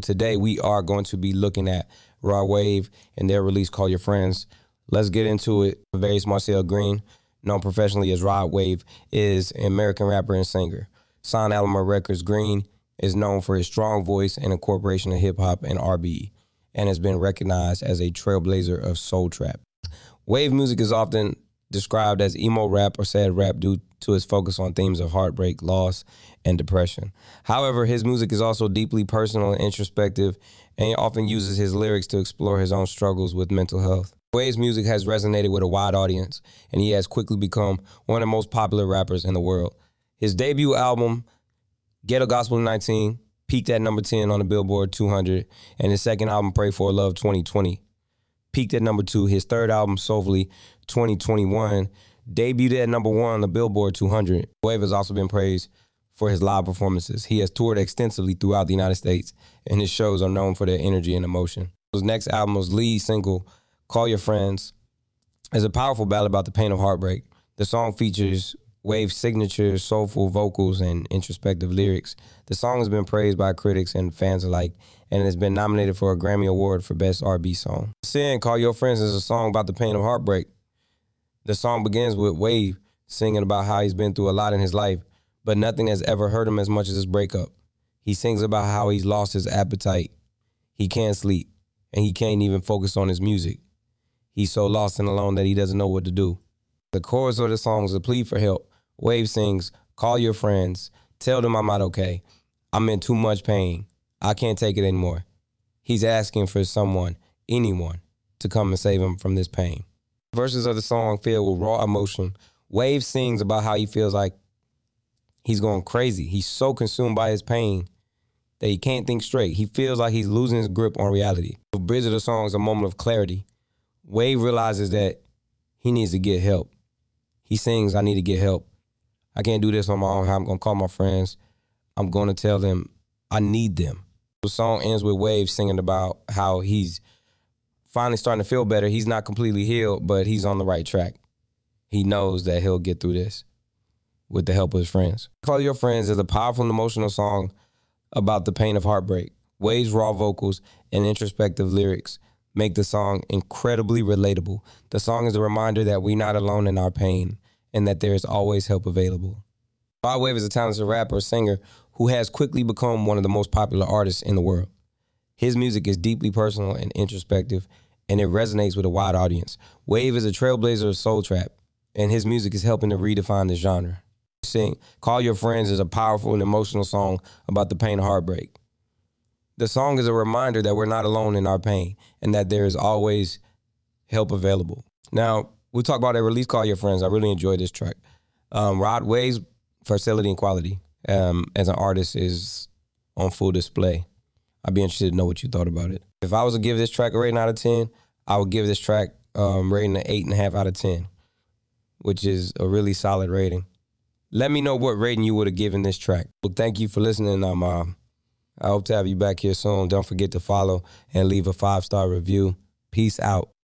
Today we are going to be looking at Rod Wave and their release Call Your Friends. Let's get into it. Rodarius Marcell Green, known professionally as Rod Wave, is an American rapper and singer. Signed Alamo Records, Green is known for his strong voice and incorporation of hip hop and R&B, and has been recognized as a trailblazer of soul trap. Wave music is often described as emo rap or sad rap due to his focus on themes of heartbreak, loss, and depression. However, his music is also deeply personal and introspective, and he often uses his lyrics to explore his own struggles with mental health. Wave's music has resonated with a wide audience, and he has quickly become one of the most popular rappers in the world. His debut album, Ghetto Gospel 19, peaked at number 10 on the Billboard 200, and his second album, Pray for Love 2020, peaked at number two. His third album, SoulFly 2021, debuted at number one on the Billboard 200. Wave has also been praised for his live performances. He has toured extensively throughout the United States, and his shows are known for their energy and emotion. His next album was lead single, Call Your Friends, is a powerful ballad about the pain of heartbreak. The song features Wave's signature soulful vocals and introspective lyrics. The song has been praised by critics and fans alike and has been nominated for a Grammy Award for Best R&B Song. Sin, Call Your Friends is a song about the pain of heartbreak. The song begins with Wave singing about how he's been through a lot in his life, but nothing has ever hurt him as much as his breakup. He sings about how he's lost his appetite, he can't sleep, and he can't even focus on his music. He's so lost and alone that he doesn't know what to do. The chorus of the song is a plea for help Wave sings, Call your friends, tell them I'm not okay. I'm in too much pain. I can't take it anymore. He's asking for someone, anyone, to come and save him from this pain. Verses of the song filled with raw emotion. Wave sings about how he feels like he's going crazy. He's so consumed by his pain that he can't think straight. He feels like he's losing his grip on reality. The bridge of the song is a moment of clarity. Wave realizes that he needs to get help. He sings, I need to get help. I can't do this on my own. I'm gonna call my friends. I'm gonna tell them I need them. The song ends with Wave singing about how he's finally starting to feel better. He's not completely healed, but he's on the right track. He knows that he'll get through this with the help of his friends. Call Your Friends is a powerful and emotional song about the pain of heartbreak. Wave's raw vocals and introspective lyrics make the song incredibly relatable. The song is a reminder that we're not alone in our pain and that there is always help available. Rod Wave is a talented rapper, singer who has quickly become one of the most popular artists in the world. His music is deeply personal and introspective, and it resonates with a wide audience. Wave is a trailblazer of soul trap, and his music is helping to redefine the genre. Sing Call Your Friends is a powerful and emotional song about the pain of heartbreak. The song is a reminder that we're not alone in our pain and that there is always help available. Now, we talk about a release call your friends. I really enjoyed this track. Um, Rod Wave's versatility and quality um, as an artist is on full display. I'd be interested to know what you thought about it. If I was to give this track a rating out of ten, I would give this track um, rating an eight and a half out of ten, which is a really solid rating. Let me know what rating you would have given this track. Well, thank you for listening. Um, uh, I hope to have you back here soon. Don't forget to follow and leave a five star review. Peace out.